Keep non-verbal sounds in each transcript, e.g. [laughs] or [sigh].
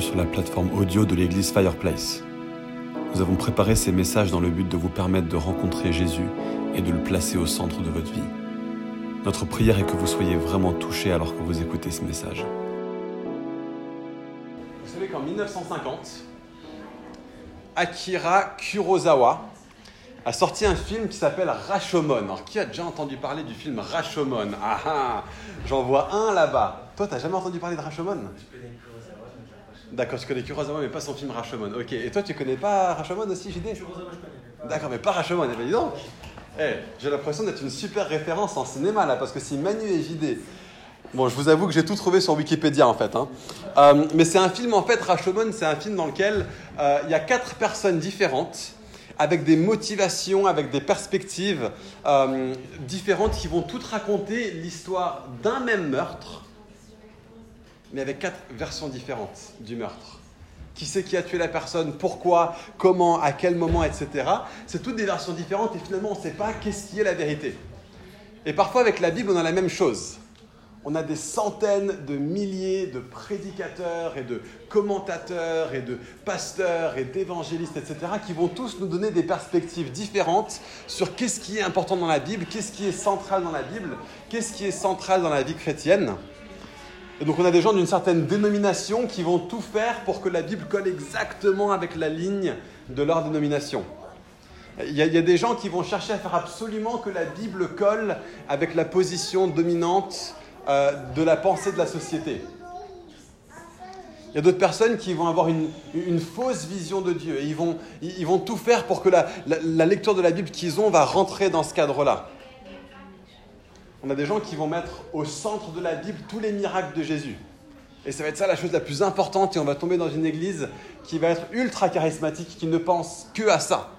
sur la plateforme audio de l'église Fireplace. Nous avons préparé ces messages dans le but de vous permettre de rencontrer Jésus et de le placer au centre de votre vie. Notre prière est que vous soyez vraiment touchés alors que vous écoutez ce message. Vous savez qu'en 1950, Akira Kurosawa a sorti un film qui s'appelle Rashomon. Alors, qui a déjà entendu parler du film Rashomon? Ah ah J'en vois un là-bas. Toi, t'as jamais entendu parler de Rashomon? D'accord, tu connais Kurosawa, mais pas son film Rashomon. Ok, et toi, tu connais pas Rashomon aussi, JD D'accord, mais pas Rashomon, eh ben dis donc Eh, J'ai l'impression d'être une super référence en cinéma là, parce que si Manu et JD. Bon, je vous avoue que j'ai tout trouvé sur Wikipédia en fait. hein. Euh, mais c'est un film en fait, Rashomon, c'est un film dans lequel euh, il y a quatre personnes différentes avec des motivations, avec des perspectives euh, différentes qui vont toutes raconter l'histoire d'un même meurtre, mais avec quatre versions différentes du meurtre. Qui c'est qui a tué la personne, pourquoi, comment, à quel moment, etc. C'est toutes des versions différentes et finalement on ne sait pas qu'est-ce qui est la vérité. Et parfois avec la Bible on a la même chose. On a des centaines de milliers de prédicateurs et de commentateurs et de pasteurs et d'évangélistes, etc., qui vont tous nous donner des perspectives différentes sur qu'est-ce qui est important dans la Bible, qu'est-ce qui est central dans la Bible, qu'est-ce qui est central dans la vie chrétienne. Donc on a des gens d'une certaine dénomination qui vont tout faire pour que la Bible colle exactement avec la ligne de leur dénomination. Il y, a, des gens qui vont chercher à faire absolument que la Bible colle avec la position dominante euh, de la pensée de la société. Il y a d'autres personnes qui vont avoir une, fausse vision de Dieu et ils vont, ils vont tout faire pour que la- la lecture de la Bible qu'ils ont va rentrer dans ce cadre-là. On a des gens qui vont mettre au centre de la Bible tous les miracles de Jésus. Et ça va être ça la chose la plus importante et on va tomber dans une église qui va être ultra charismatique, qui ne pense que à ça.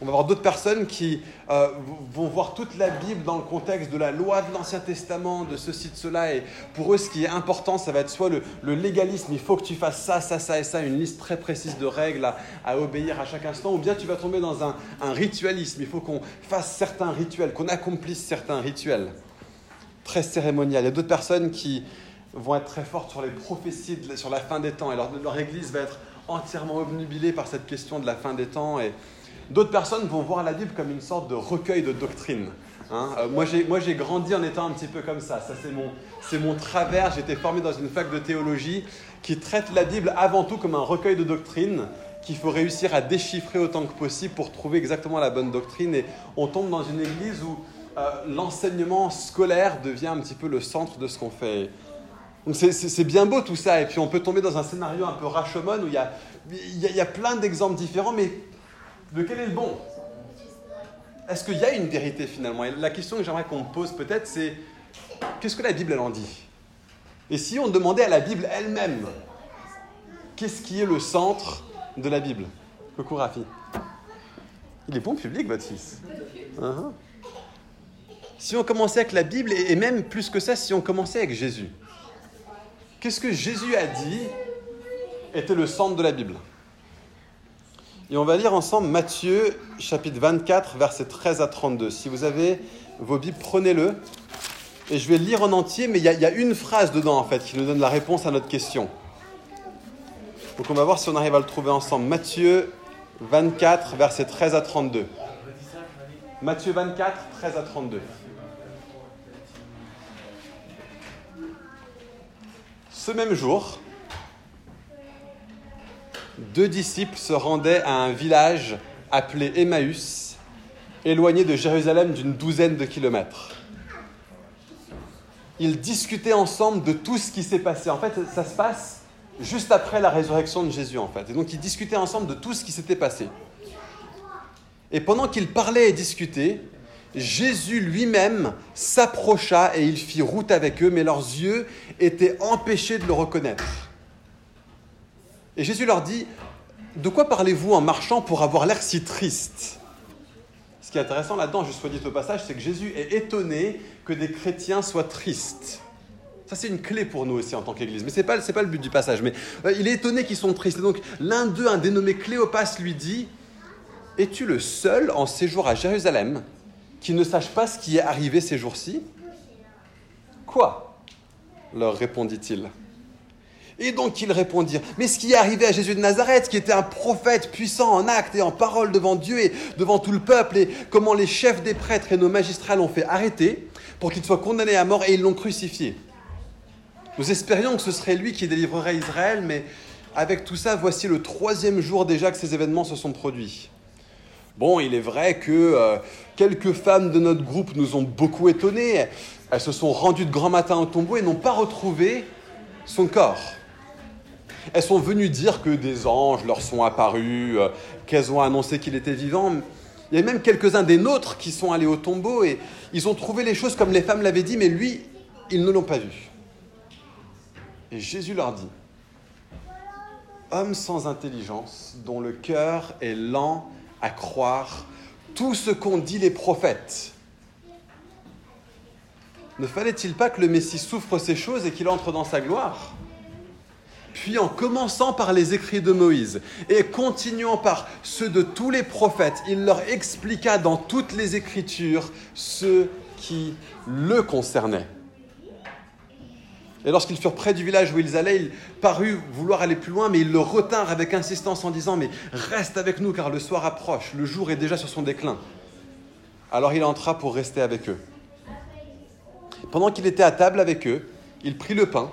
On va avoir d'autres personnes qui euh, vont voir toute la Bible dans le contexte de la loi de l'Ancien Testament, de ceci, de cela. Et pour eux, ce qui est important, ça va être soit le, légalisme, il faut que tu fasses ça, ça, ça et ça, une liste très précise de règles à, obéir à chaque instant. Ou bien tu vas tomber dans un, ritualisme, il faut qu'on fasse certains rituels, qu'on accomplisse certains rituels. Très cérémonial. Il y a d'autres personnes qui vont être très fortes sur les prophéties sur la fin des temps. Et leur, leur église va être entièrement obnubilée par cette question de la fin des temps. Et, D'autres personnes vont voir la Bible comme une sorte de recueil de doctrine. Hein. Euh, moi, j'ai, grandi en étant un petit peu comme ça. Ça, c'est mon, mon travers. Été formé dans une fac de théologie qui traite la Bible avant tout comme un recueil de doctrine qu'il faut réussir à déchiffrer autant que possible pour trouver exactement la bonne doctrine. Et on tombe dans une église où euh, l'enseignement scolaire devient un petit peu le centre de ce qu'on fait. Donc c'est, bien beau tout ça, et puis on peut tomber dans un scénario un peu Rashomon où il y a, y a plein d'exemples différents, mais lequel est le bon? Est-ce qu'il y a une vérité finalement? La question que j'aimerais qu'on me pose peut-être, c'est qu'est-ce que la Bible elle en dit? Et si on demandait à la Bible elle-même, qu'est-ce qui est le centre de la Bible? Coucou Rafi. Il est bon public votre fils. Uhum. Si on commençait avec la Bible, et même plus que ça, si on commençait avec Jésus, qu'est-ce que Jésus a dit était le centre de la Bible? Et on va lire ensemble Matthieu chapitre 24, versets 13 à 32. Si vous avez vos Bibles, prenez-le. Et je vais le lire en entier, mais il y, a, une phrase dedans en fait qui nous donne la réponse à notre question. Donc on va voir si on arrive à le trouver ensemble. Matthieu 24, versets 13 à 32. Matthieu 24, 13 à 32. Ce même jour, deux disciples se rendaient à un village appelé Emmaüs, éloigné de Jérusalem d'une douzaine de kilomètres. Ils discutaient ensemble de tout ce qui s'est passé. En fait, ça se passe juste après la résurrection de Jésus, en fait. Et donc, ils discutaient ensemble de tout ce qui s'était passé. Et pendant qu'ils parlaient et discutaient, Jésus lui-même s'approcha et il fit route avec eux, mais leurs yeux étaient empêchés de le reconnaître. Et Jésus leur dit, de quoi parlez-vous en marchant pour avoir l'air si triste? Ce qui est intéressant là-dedans, juste soit dit au passage, c'est que Jésus est étonné que des chrétiens soient tristes. Ça, c'est une clé pour nous aussi en tant qu'Église. Mais ce n'est pas, le but du passage. Mais euh, il est étonné qu'ils sont tristes. Et donc, l'un d'eux, un dénommé Cléopas, lui dit Es-tu le seul en séjour à Jérusalem qui ne sache pas ce qui est arrivé ces jours-ci? Quoi? leur répondit-il. Et donc ils répondirent, mais ce qui est arrivé à Jésus de Nazareth, qui était un prophète puissant en actes et en parole devant Dieu et devant tout le peuple, et comment les chefs des prêtres et nos magistrats l'ont fait arrêter pour qu'il soit condamné à mort et ils l'ont crucifié. Nous espérions que ce serait lui qui délivrerait Israël, mais avec tout ça, voici le troisième jour déjà que ces événements se sont produits. Bon, il est vrai que euh, quelques femmes de notre groupe nous ont beaucoup étonnés. Elles se sont rendues de grand matin au tombeau et n'ont pas retrouvé son corps. Elles sont venues dire que des anges leur sont apparus, euh, qu'elles ont annoncé qu'il était vivant. Il y a même quelques-uns des nôtres qui sont allés au tombeau et ils ont trouvé les choses comme les femmes l'avaient dit, mais lui, ils ne l'ont pas vu. Et Jésus leur dit, Homme sans intelligence, dont le cœur est lent à croire tout ce qu'ont dit les prophètes. Ne fallait-il pas que le Messie souffre ces choses et qu'il entre dans sa gloire? Puis en commençant par les écrits de Moïse et continuant par ceux de tous les prophètes, il leur expliqua dans toutes les Écritures ce qui le concernait. Et lorsqu'ils furent près du village où ils allaient, il parut vouloir aller plus loin, mais ils le retinrent avec insistance en disant Mais reste avec nous, car le soir approche, le jour est déjà sur son déclin. Alors il entra pour rester avec eux. Pendant qu'il était à table avec eux, il prit le pain,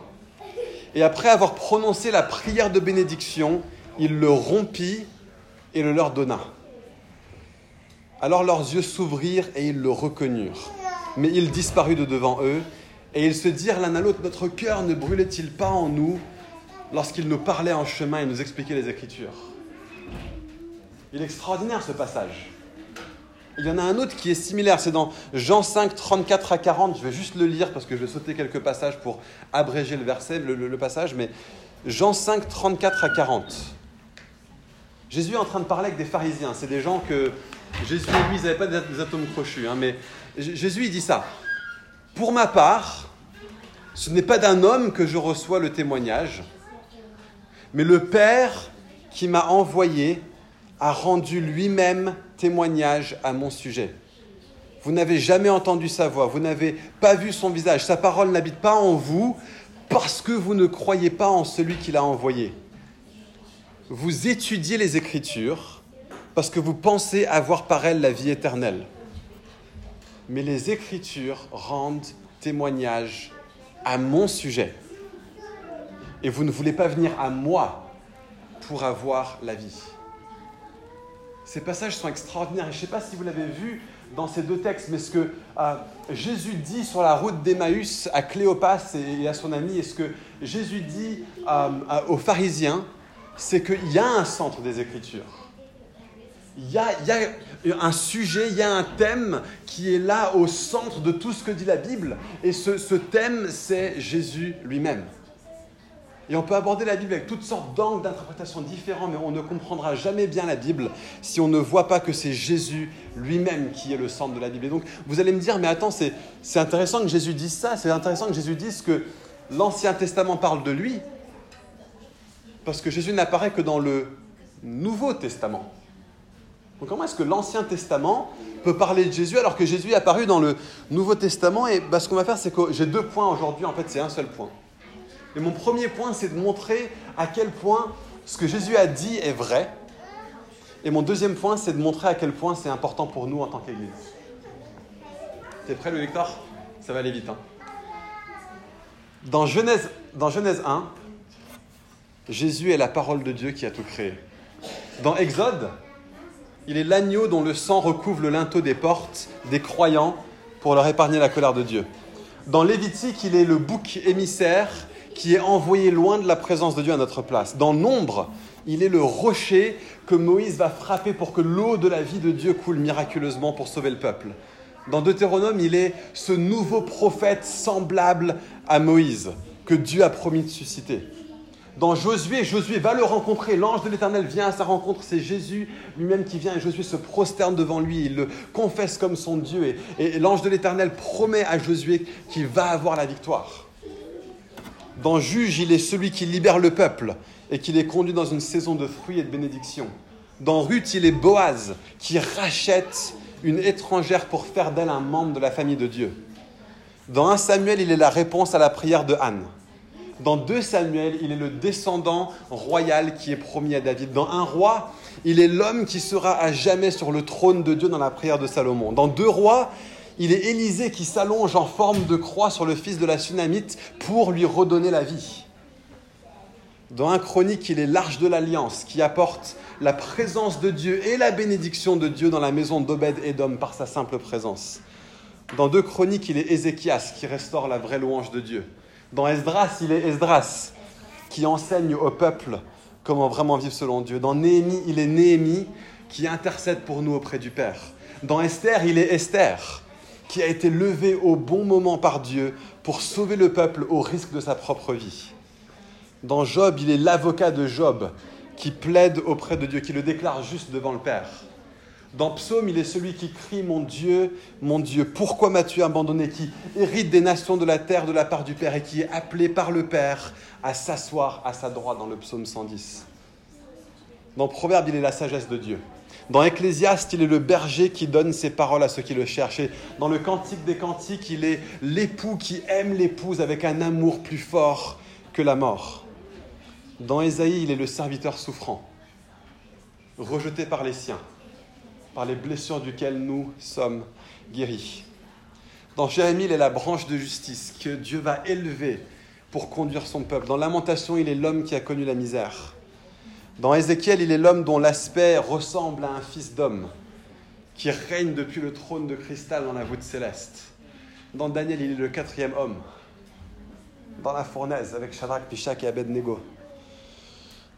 et après avoir prononcé la prière de bénédiction, il le rompit et le leur donna. Alors leurs yeux s'ouvrirent et ils le reconnurent. Mais il disparut de devant eux, et ils se dirent l'un à l'autre, notre cœur ne brûlait-il pas en nous lorsqu'il nous parlait en chemin et nous expliquait les Écritures? Il est extraordinaire ce passage. Il y en a un autre qui est similaire, c'est dans Jean 5, 34 à 40. Je vais juste le lire parce que je vais sauter quelques passages pour abréger le verset, le, passage, mais Jean 5, 34 à 40. Jésus est en train de parler avec des pharisiens. C'est des gens que Jésus et lui, ils n'avaient pas des atomes crochus, hein, mais Jésus, il dit ça. Pour ma part, ce n'est pas d'un homme que je reçois le témoignage, mais le Père qui m'a envoyé a rendu lui-même témoignage à mon sujet. Vous n'avez jamais entendu sa voix, vous n'avez pas vu son visage, sa parole n'habite pas en vous parce que vous ne croyez pas en celui qui l'a envoyé. Vous étudiez les Écritures parce que vous pensez avoir par elles la vie éternelle mais les Écritures rendent témoignage à mon sujet. Et vous ne voulez pas venir à moi pour avoir la vie. Ces passages sont extraordinaires je ne sais pas si vous l'avez vu dans ces deux textes, mais ce que euh, Jésus dit sur la route d'Emmaüs à Cléopas et à son ami, et ce que Jésus dit euh, aux pharisiens, c'est qu'il y a un centre des Écritures il y, a, un sujet, il y a un thème qui est là au centre de tout ce que dit la Bible. Et ce thème, c'est Jésus lui-même. Et on peut aborder la Bible avec toutes sortes d'angles d'interprétation différents, mais on ne comprendra jamais bien la Bible si on ne voit pas que c'est Jésus lui-même qui est le centre de la Bible. Et donc, vous allez me dire, mais attends, c'est intéressant que Jésus dise ça, c'est intéressant que Jésus dise que l'Ancien Testament parle de lui, parce que Jésus n'apparaît que dans le Nouveau Testament. Donc comment est-ce que l'Ancien Testament peut parler de Jésus alors que Jésus est apparu dans le Nouveau Testament? Et bah, ce qu'on va faire, c'est que j'ai deux points aujourd'hui, en fait c'est un seul point. Et mon premier point, c'est de montrer à quel point ce que Jésus a dit est vrai. Et mon deuxième point, c'est de montrer à quel point c'est important pour nous en tant qu'Église. T'es prêt, le lecteur Ça va aller vite. Hein dans, Genèse, dans Genèse 1, Jésus est la parole de Dieu qui a tout créé. Dans Exode, il est l'agneau dont le sang recouvre le linteau des portes des croyants pour leur épargner la colère de Dieu. Dans Lévitique, il est le bouc émissaire qui est envoyé loin de la présence de Dieu à notre place. Dans Nombre, il est le rocher que Moïse va frapper pour que l'eau de la vie de Dieu coule miraculeusement pour sauver le peuple. Dans Deutéronome, il est ce nouveau prophète semblable à Moïse que Dieu a promis de susciter dans Josué, Josué va le rencontrer, l'ange de l'Éternel vient à sa rencontre, c'est Jésus lui-même qui vient et Josué se prosterne devant lui, il le confesse comme son Dieu et, et l'ange de l'Éternel promet à Josué qu'il va avoir la victoire. Dans Juge, il est celui qui libère le peuple et qui les conduit dans une saison de fruits et de bénédictions. Dans Ruth, il est Boaz qui rachète une étrangère pour faire d'elle un membre de la famille de Dieu. Dans 1 Samuel, il est la réponse à la prière de Anne. Dans 2 Samuel, il est le descendant royal qui est promis à David. Dans un roi, il est l'homme qui sera à jamais sur le trône de Dieu dans la prière de Salomon. Dans deux rois, il est Élisée qui s'allonge en forme de croix sur le fils de la Sunamite pour lui redonner la vie. Dans un chronique, il est l'arche de l'alliance qui apporte la présence de Dieu et la bénédiction de Dieu dans la maison d'Obed et d'Homme par sa simple présence. Dans deux chroniques, il est Ézéchias qui restaure la vraie louange de Dieu. Dans Esdras, il est Esdras qui enseigne au peuple comment vraiment vivre selon Dieu. Dans Néhémie, il est Néhémie qui intercède pour nous auprès du Père. Dans Esther, il est Esther qui a été levé au bon moment par Dieu pour sauver le peuple au risque de sa propre vie. Dans Job, il est l'avocat de Job qui plaide auprès de Dieu, qui le déclare juste devant le Père. Dans Psaume, il est celui qui crie Mon Dieu, mon Dieu, pourquoi m'as-tu abandonné qui hérite des nations de la terre de la part du Père et qui est appelé par le Père à s'asseoir à sa droite dans le psaume 110. Dans Proverbe, il est la sagesse de Dieu. Dans Ecclésiaste, il est le berger qui donne ses paroles à ceux qui le cherchent. Dans le Cantique des Cantiques, il est l'époux qui aime l'épouse avec un amour plus fort que la mort. Dans Ésaïe, il est le serviteur souffrant, rejeté par les siens, par les blessures duquel nous sommes guéris. Dans Jérémie, il est la branche de justice que Dieu va élever pour conduire son peuple. Dans Lamentation, il est l'homme qui a connu la misère. Dans Ézéchiel, il est l'homme dont l'aspect ressemble à un fils d'homme, qui règne depuis le trône de cristal dans la voûte céleste. Dans Daniel, il est le quatrième homme, dans la fournaise, avec Shadrach, Pishak et Abednego.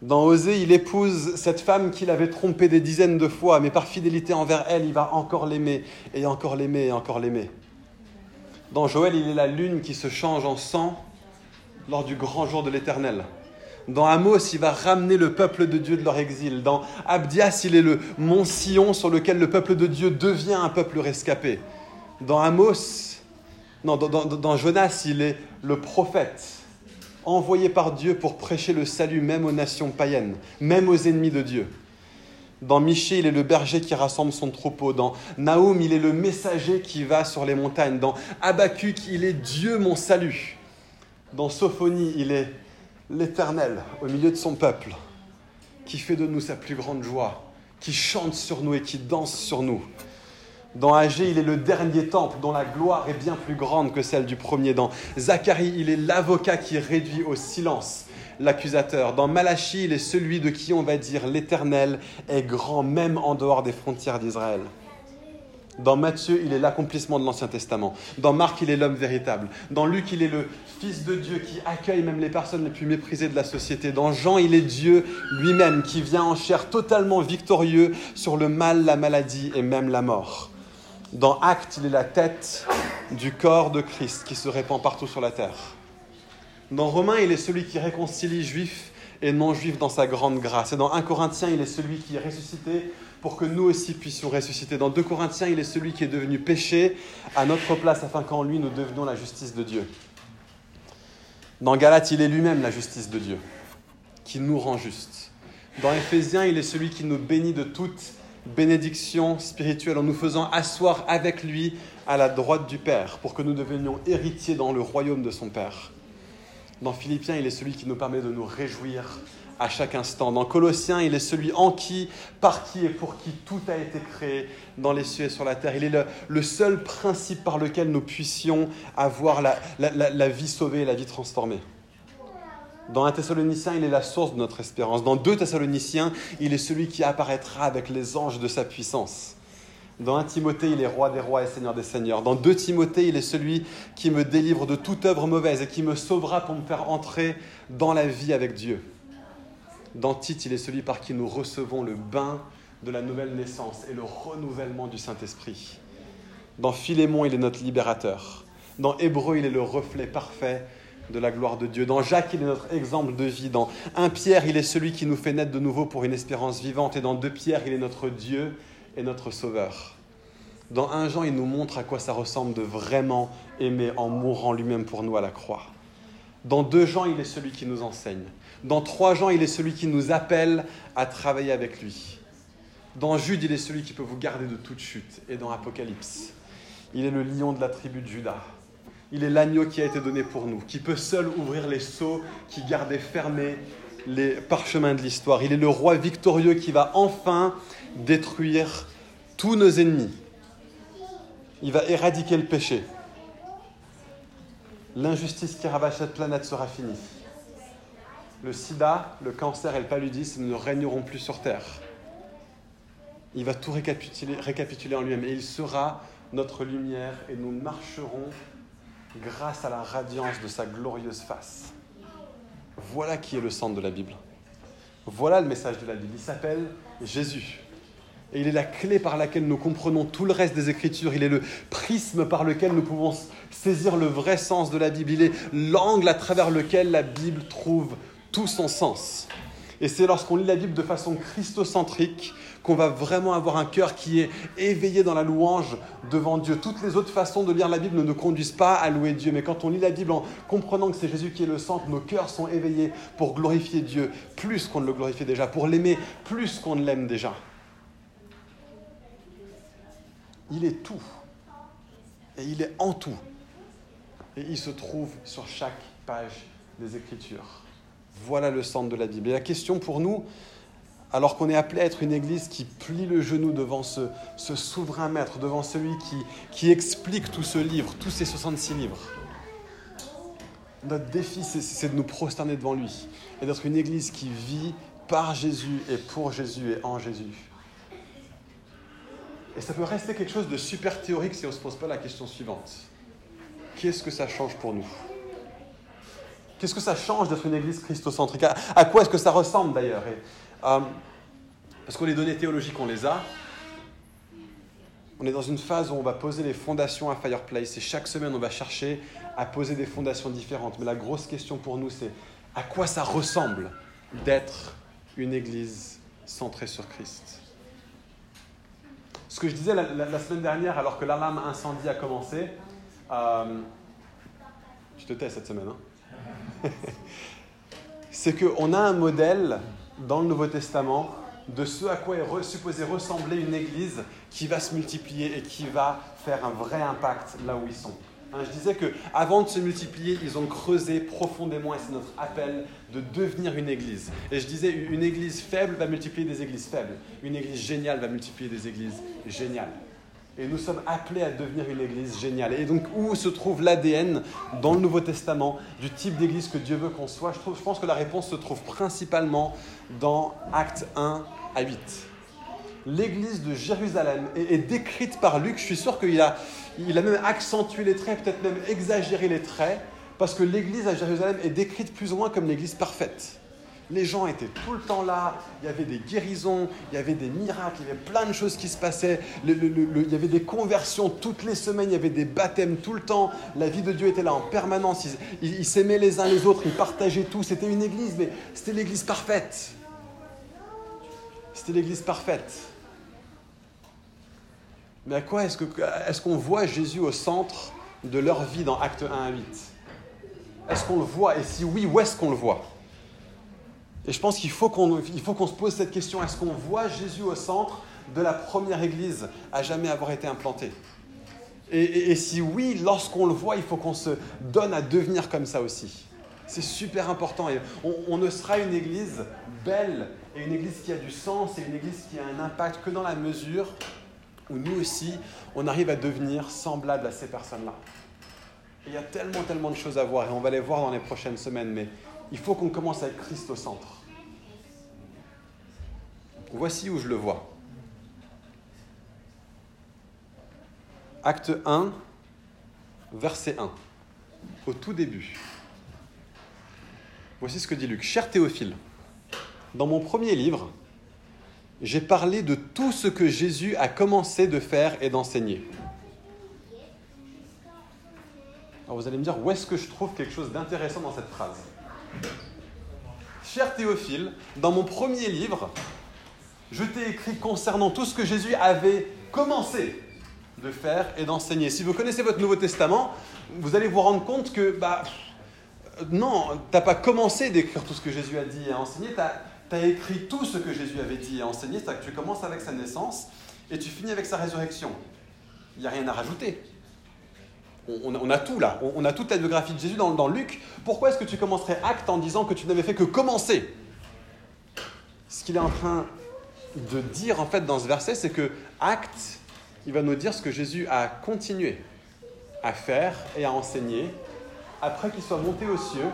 Dans Osée, il épouse cette femme qu'il avait trompée des dizaines de fois, mais par fidélité envers elle, il va encore l'aimer, et encore l'aimer, et encore l'aimer. Dans Joël, il est la lune qui se change en sang lors du grand jour de l'Éternel. Dans Amos, il va ramener le peuple de Dieu de leur exil. Dans Abdias, il est le mont Sion sur lequel le peuple de Dieu devient un peuple rescapé. Dans Amos, non, dans, Jonas, il est le prophète envoyé par Dieu pour prêcher le salut même aux nations païennes, même aux ennemis de Dieu. Dans Michée, il est le berger qui rassemble son troupeau. Dans Naoum, il est le messager qui va sur les montagnes. Dans Habakkuk, il est Dieu mon salut. Dans Sophonie, il est l'Éternel au milieu de son peuple, qui fait de nous sa plus grande joie, qui chante sur nous et qui danse sur nous. Dans Agé, il est le dernier temple dont la gloire est bien plus grande que celle du premier. Dans Zacharie, il est l'avocat qui réduit au silence l'accusateur. Dans Malachie, il est celui de qui on va dire l'Éternel est grand même en dehors des frontières d'Israël. Dans Matthieu, il est l'accomplissement de l'Ancien Testament. Dans Marc, il est l'homme véritable. Dans Luc, il est le Fils de Dieu qui accueille même les personnes les plus méprisées de la société. Dans Jean, il est Dieu lui-même qui vient en chair totalement victorieux sur le mal, la maladie et même la mort. Dans Actes, il est la tête du corps de Christ qui se répand partout sur la terre. Dans Romains, il est celui qui réconcilie juifs et non-juifs dans sa grande grâce. Et dans 1 Corinthiens, il est celui qui est ressuscité pour que nous aussi puissions ressusciter. Dans 2 Corinthiens, il est celui qui est devenu péché à notre place afin qu'en lui nous devenions la justice de Dieu. Dans Galates, il est lui-même la justice de Dieu, qui nous rend justes. Dans Éphésiens, il est celui qui nous bénit de toute bénédiction spirituelle en nous faisant asseoir avec lui à la droite du Père pour que nous devenions héritiers dans le royaume de son Père. Dans Philippiens, il est celui qui nous permet de nous réjouir à chaque instant. Dans Colossiens, il est celui en qui, par qui et pour qui tout a été créé dans les cieux et sur la terre. Il est le, seul principe par lequel nous puissions avoir la, vie sauvée et la vie transformée. Dans un Thessalonicien, il est la source de notre espérance. Dans deux Thessaloniciens, il est celui qui apparaîtra avec les anges de sa puissance. Dans un Timothée, il est roi des rois et seigneur des seigneurs. Dans deux Timothée, il est celui qui me délivre de toute œuvre mauvaise et qui me sauvera pour me faire entrer dans la vie avec Dieu. Dans Tite, il est celui par qui nous recevons le bain de la nouvelle naissance et le renouvellement du Saint-Esprit. Dans Philémon, il est notre libérateur. Dans Hébreu, il est le reflet parfait de la gloire de Dieu. Dans Jacques, il est notre exemple de vie. Dans 1 Pierre, il est celui qui nous fait naître de nouveau pour une espérance vivante. Et dans 2 Pierre, il est notre Dieu et notre Sauveur. Dans 1 Jean, il nous montre à quoi ça ressemble de vraiment aimer en mourant lui-même pour nous à la croix. Dans 2 Jean, il est celui qui nous enseigne. Dans 3 Jean, il est celui qui nous appelle à travailler avec lui. Dans Jude, il est celui qui peut vous garder de toute chute. Et dans Apocalypse, il est le lion de la tribu de Judas. Il est l'agneau qui a été donné pour nous, qui peut seul ouvrir les sceaux qui gardaient fermés les parchemins de l'histoire. Il est le roi victorieux qui va enfin détruire tous nos ennemis. Il va éradiquer le péché. L'injustice qui ravage cette planète sera finie. Le sida, le cancer et le paludisme ne régneront plus sur Terre. Il va tout récapituler, récapituler en lui-même et il sera notre lumière et nous marcherons grâce à la radiance de sa glorieuse face. Voilà qui est le centre de la Bible. Voilà le message de la Bible. Il s'appelle Jésus. Et il est la clé par laquelle nous comprenons tout le reste des Écritures. Il est le prisme par lequel nous pouvons saisir le vrai sens de la Bible. Il est l'angle à travers lequel la Bible trouve tout son sens. Et c'est lorsqu'on lit la Bible de façon christocentrique qu'on va vraiment avoir un cœur qui est éveillé dans la louange devant Dieu. Toutes les autres façons de lire la Bible ne nous conduisent pas à louer Dieu, mais quand on lit la Bible en comprenant que c'est Jésus qui est le centre, nos cœurs sont éveillés pour glorifier Dieu plus qu'on ne le glorifiait déjà, pour l'aimer plus qu'on ne l'aime déjà. Il est tout. Et il est en tout. Et il se trouve sur chaque page des Écritures. Voilà le centre de la Bible. Et la question pour nous, alors qu'on est appelé à être une église qui plie le genou devant ce, souverain maître, devant celui qui, qui, explique tout ce livre, tous ces 66 livres. Notre défi, c'est de nous prosterner devant lui et d'être une église qui vit par Jésus et pour Jésus et en Jésus. Et ça peut rester quelque chose de super théorique si on ne se pose pas la question suivante. Qu'est-ce que ça change pour nous? Qu'est-ce que ça change d'être une église christocentrique? À, quoi est-ce que ça ressemble d'ailleurs? Euh, parce que les données théologiques, on les a. On est dans une phase où on va poser les fondations à Fireplace et chaque semaine, on va chercher à poser des fondations différentes. Mais la grosse question pour nous, c'est à quoi ça ressemble d'être une église centrée sur Christ? Ce que je disais la, semaine dernière, alors que l'alarme incendie a commencé, euh, je te tais cette semaine, hein [laughs] c'est qu'on a un modèle dans le Nouveau Testament de ce à quoi est supposé ressembler une église qui va se multiplier et qui va faire un vrai impact là où ils sont. Hein, je disais que avant de se multiplier, ils ont creusé profondément et c'est notre appel de devenir une église. Et je disais, une église faible va multiplier des églises faibles. Une église géniale va multiplier des églises géniales. Et nous sommes appelés à devenir une église géniale. Et donc, où se trouve l'ADN dans le Nouveau Testament du type d'église que Dieu veut qu'on soit? Je, pense que la réponse se trouve principalement dans Acte 1 à 8. L'église de Jérusalem est, décrite par Luc. Je suis sûr qu'il a, il a même accentué les traits, peut-être même exagéré les traits, parce que l'église à Jérusalem est décrite plus ou moins comme l'église parfaite. Les gens étaient tout le temps là, il y avait des guérisons, il y avait des miracles, il y avait plein de choses qui se passaient, il y avait des conversions toutes les semaines, il y avait des baptêmes tout le temps, la vie de Dieu était là en permanence, ils s'aimaient les uns les autres, ils partageaient tout, c'était une église, mais c'était l'église parfaite. C'était l'église parfaite. Mais à quoi est-ce qu'on est qu'on voit Jésus au centre de leur vie dans Acte 1 à 8 Est-ce qu'on le voit? Et si oui, où est-ce qu'on le voit? Et je pense qu'il faut qu'on se pose cette question. Est-ce qu'on voit Jésus au centre de la première église à jamais avoir été implantée? Et, si oui, lorsqu'on le voit, il faut qu'on se donne à devenir comme ça aussi. C'est super important. Et on, ne sera une église belle et une église qui a du sens et une église qui a un impact que dans la mesure où nous aussi, on arrive à devenir semblable à ces personnes-là. Il y a tellement, tellement de choses à voir et on va les voir dans les prochaines semaines. Mais il faut qu'on commence avec Christ au centre. Voici où je le vois. Acte 1, verset 1, au tout début. Voici ce que dit Luc. Cher Théophile, dans mon premier livre, j'ai parlé de tout ce que Jésus a commencé de faire et d'enseigner. Alors vous allez me dire, où est-ce que je trouve quelque chose d'intéressant dans cette phrase? Cher Théophile, dans mon premier livre, je t'ai écrit concernant tout ce que Jésus avait commencé de faire et d'enseigner. Si vous connaissez votre Nouveau Testament, vous allez vous rendre compte que, bah, non, tu n'as pas commencé d'écrire tout ce que Jésus a dit et enseigné, tu as, écrit tout ce que Jésus avait dit et enseigné, c'est-à-dire que tu commences avec sa naissance et tu finis avec sa résurrection. Il n'y a rien à rajouter. On, a tout là, on, a toute la biographie de Jésus dans, Luc. Pourquoi est-ce que tu commencerais acte en disant que tu n'avais fait que commencer? Ce qu'il est en train de dire en fait dans ce verset, c'est que acte, il va nous dire ce que Jésus a continué à faire et à enseigner après qu'il soit monté aux cieux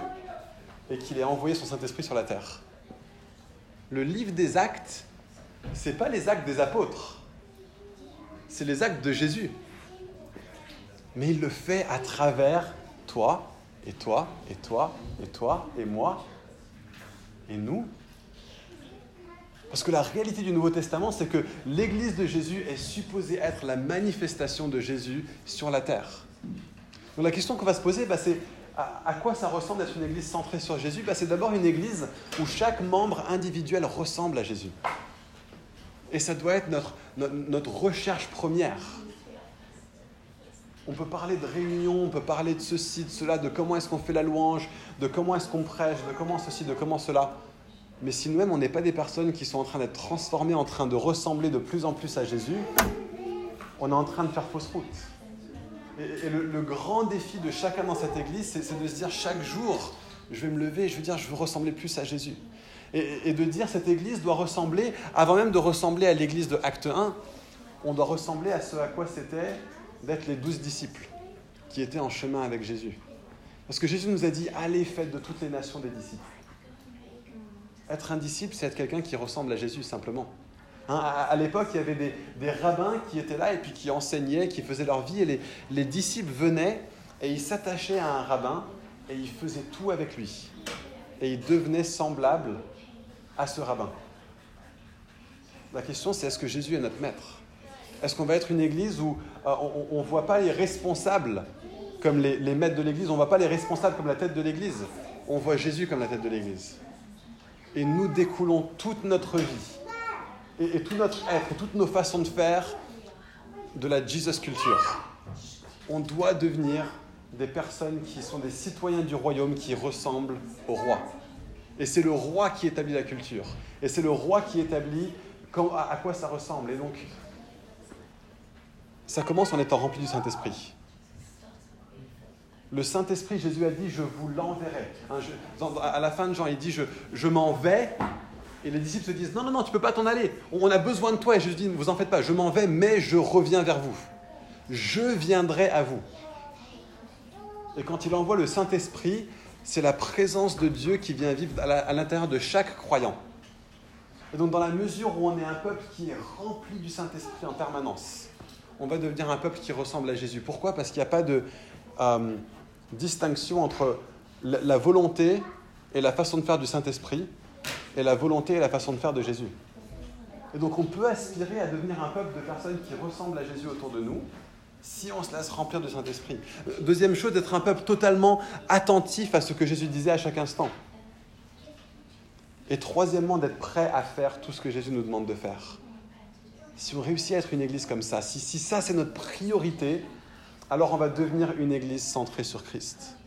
et qu'il ait envoyé son Saint-Esprit sur la terre. Le livre des actes, c'est pas les actes des apôtres, c'est les actes de Jésus. Mais il le fait à travers toi, et toi, et toi, et toi, et moi, et nous. Parce que la réalité du Nouveau Testament, c'est que l'Église de Jésus est supposée être la manifestation de Jésus sur la terre. Donc la question qu'on va se poser, bah, c'est à, quoi ça ressemble d'être une Église centrée sur Jésus? Bah, C'est d'abord une Église où chaque membre individuel ressemble à Jésus. Et ça doit être notre, notre, recherche première. On peut parler de réunion, on peut parler de ceci, de cela, de comment est-ce qu'on fait la louange, de comment est-ce qu'on prêche, de comment ceci, de comment cela. Mais si nous-mêmes, on n'est pas des personnes qui sont en train d'être transformées, en train de ressembler de plus en plus à Jésus, on est en train de faire fausse route. Et, le, grand défi de chacun dans cette église, c'est de se dire chaque jour, je vais me lever et je veux dire, je veux ressembler plus à Jésus et, de dire cette Église doit ressembler, avant même de ressembler à l'Église de Acte 1, on doit ressembler à ce à quoi c'était d'être les douze disciples qui étaient en chemin avec Jésus. Parce que Jésus nous a dit, allez, faites de toutes les nations des disciples. Être un disciple, c'est être quelqu'un qui ressemble à Jésus simplement. Hein, à, l'époque, il y avait des, rabbins qui étaient là et puis qui enseignaient, qui faisaient leur vie, et les, les disciples venaient et ils s'attachaient à un rabbin et ils faisaient tout avec lui. Et ils devenaient semblables à ce rabbin. La question, c'est est-ce que Jésus est notre maître? Est-ce qu'on va être une église où euh, on ne voit pas les responsables comme les, maîtres de l'église, on ne voit pas les responsables comme la tête de l'église, on voit Jésus comme la tête de l'église. Et nous découlons toute notre vie et, tout notre être et toutes nos façons de faire de la Jesus culture. On doit devenir des personnes qui sont des citoyens du royaume qui ressemblent au roi. Et c'est le roi qui établit la culture. Et c'est le roi qui établit à, quoi ça ressemble. Et donc, ça commence en étant rempli du Saint-Esprit. Le Saint-Esprit, Jésus a dit, je vous l'enverrai. Hein, à la fin de Jean, il dit, je, je m'en vais. Et les disciples se disent, non, non, non, tu ne peux pas t'en aller. On a besoin de toi. Et Jésus dit, ne vous en faites pas, je m'en vais, mais je reviens vers vous. Je viendrai à vous. Et quand il envoie le Saint-Esprit, c'est la présence de Dieu qui vient vivre à l'intérieur de chaque croyant. Et donc dans la mesure où on est un peuple qui est rempli du Saint-Esprit en permanence, on va devenir un peuple qui ressemble à Jésus. Pourquoi? Parce qu'il n'y a pas de euh, distinction entre la, volonté et la façon de faire du Saint-Esprit, et la volonté et la façon de faire de Jésus. Et donc on peut aspirer à devenir un peuple de personnes qui ressemblent à Jésus autour de nous, si on se laisse remplir du Saint-Esprit. Deuxième chose, d'être un peuple totalement attentif à ce que Jésus disait à chaque instant. Et troisièmement, d'être prêt à faire tout ce que Jésus nous demande de faire. Si on réussit à être une église comme ça, si, ça c'est notre priorité, alors on va devenir une église centrée sur Christ.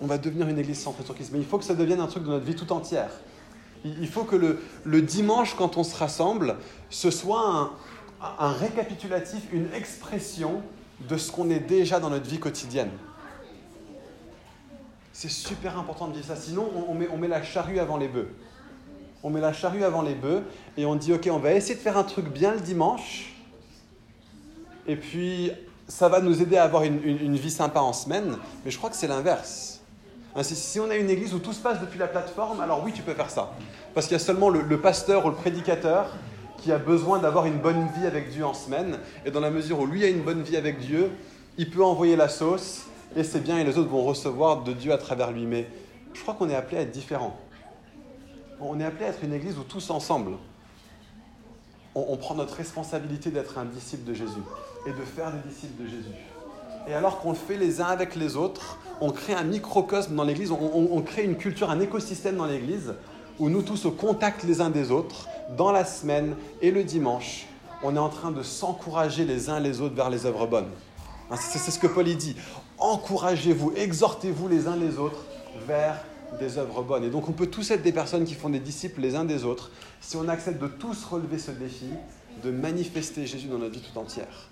On va devenir une église centrée sur Christ. Mais il faut que ça devienne un truc de notre vie tout entière. Il faut que le, dimanche, quand on se rassemble, ce soit un, un récapitulatif, une expression de ce qu'on est déjà dans notre vie quotidienne. C'est super important de dire ça, sinon on met, on met la charrue avant les bœufs. On met la charrue avant les bœufs et on dit ok, on va essayer de faire un truc bien le dimanche, et puis ça va nous aider à avoir une, vie sympa en semaine, mais je crois que c'est l'inverse. Hein, si on a une église où tout se passe depuis la plateforme, alors oui, tu peux faire ça. Parce qu'il y a seulement le pasteur ou le prédicateur qui a besoin d'avoir une bonne vie avec Dieu en semaine. Et dans la mesure où lui a une bonne vie avec Dieu, il peut envoyer la sauce et c'est bien et les autres vont recevoir de Dieu à travers lui. Mais je crois qu'on est appelé à être différent. On est appelé à être une église où tous ensemble, on, prend notre responsabilité d'être un disciple de Jésus et de faire des disciples de Jésus. Et alors qu'on le fait les uns avec les autres, on crée un microcosme dans l'Église, on, crée une culture, un écosystème dans l'Église où nous tous au contact les uns des autres, dans la semaine et le dimanche, on est en train de s'encourager les uns les autres vers les œuvres bonnes. Hein, c'est ce que Paul dit. Encouragez-vous, exhortez-vous les uns les autres vers des œuvres bonnes. Et donc on peut tous être des personnes qui font des disciples les uns des autres si on accepte de tous relever ce défi de manifester Jésus dans notre vie tout entière.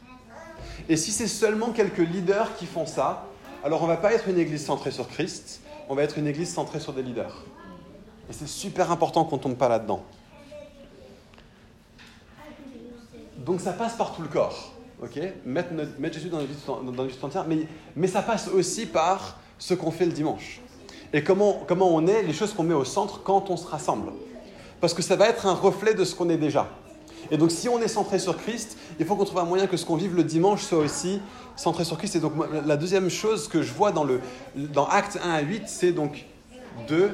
Et si c'est seulement quelques leaders qui font ça, alors on va pas être une église centrée sur Christ, on va être une église centrée sur des leaders. Et c'est super important qu'on tombe pas là-dedans. Donc ça passe par tout le corps, ok? Mettre, Jésus dans la vie, vie entière, mais ça passe aussi par ce qu'on fait le dimanche. Et comment, on est, les choses qu'on met au centre quand on se rassemble. Parce que ça va être un reflet de ce qu'on est déjà. Et donc si on est centré sur Christ, il faut qu'on trouve un moyen que ce qu'on vive le dimanche soit aussi centré sur Christ. Et donc la deuxième chose que je vois dans Actes 1 à 8, c'est donc de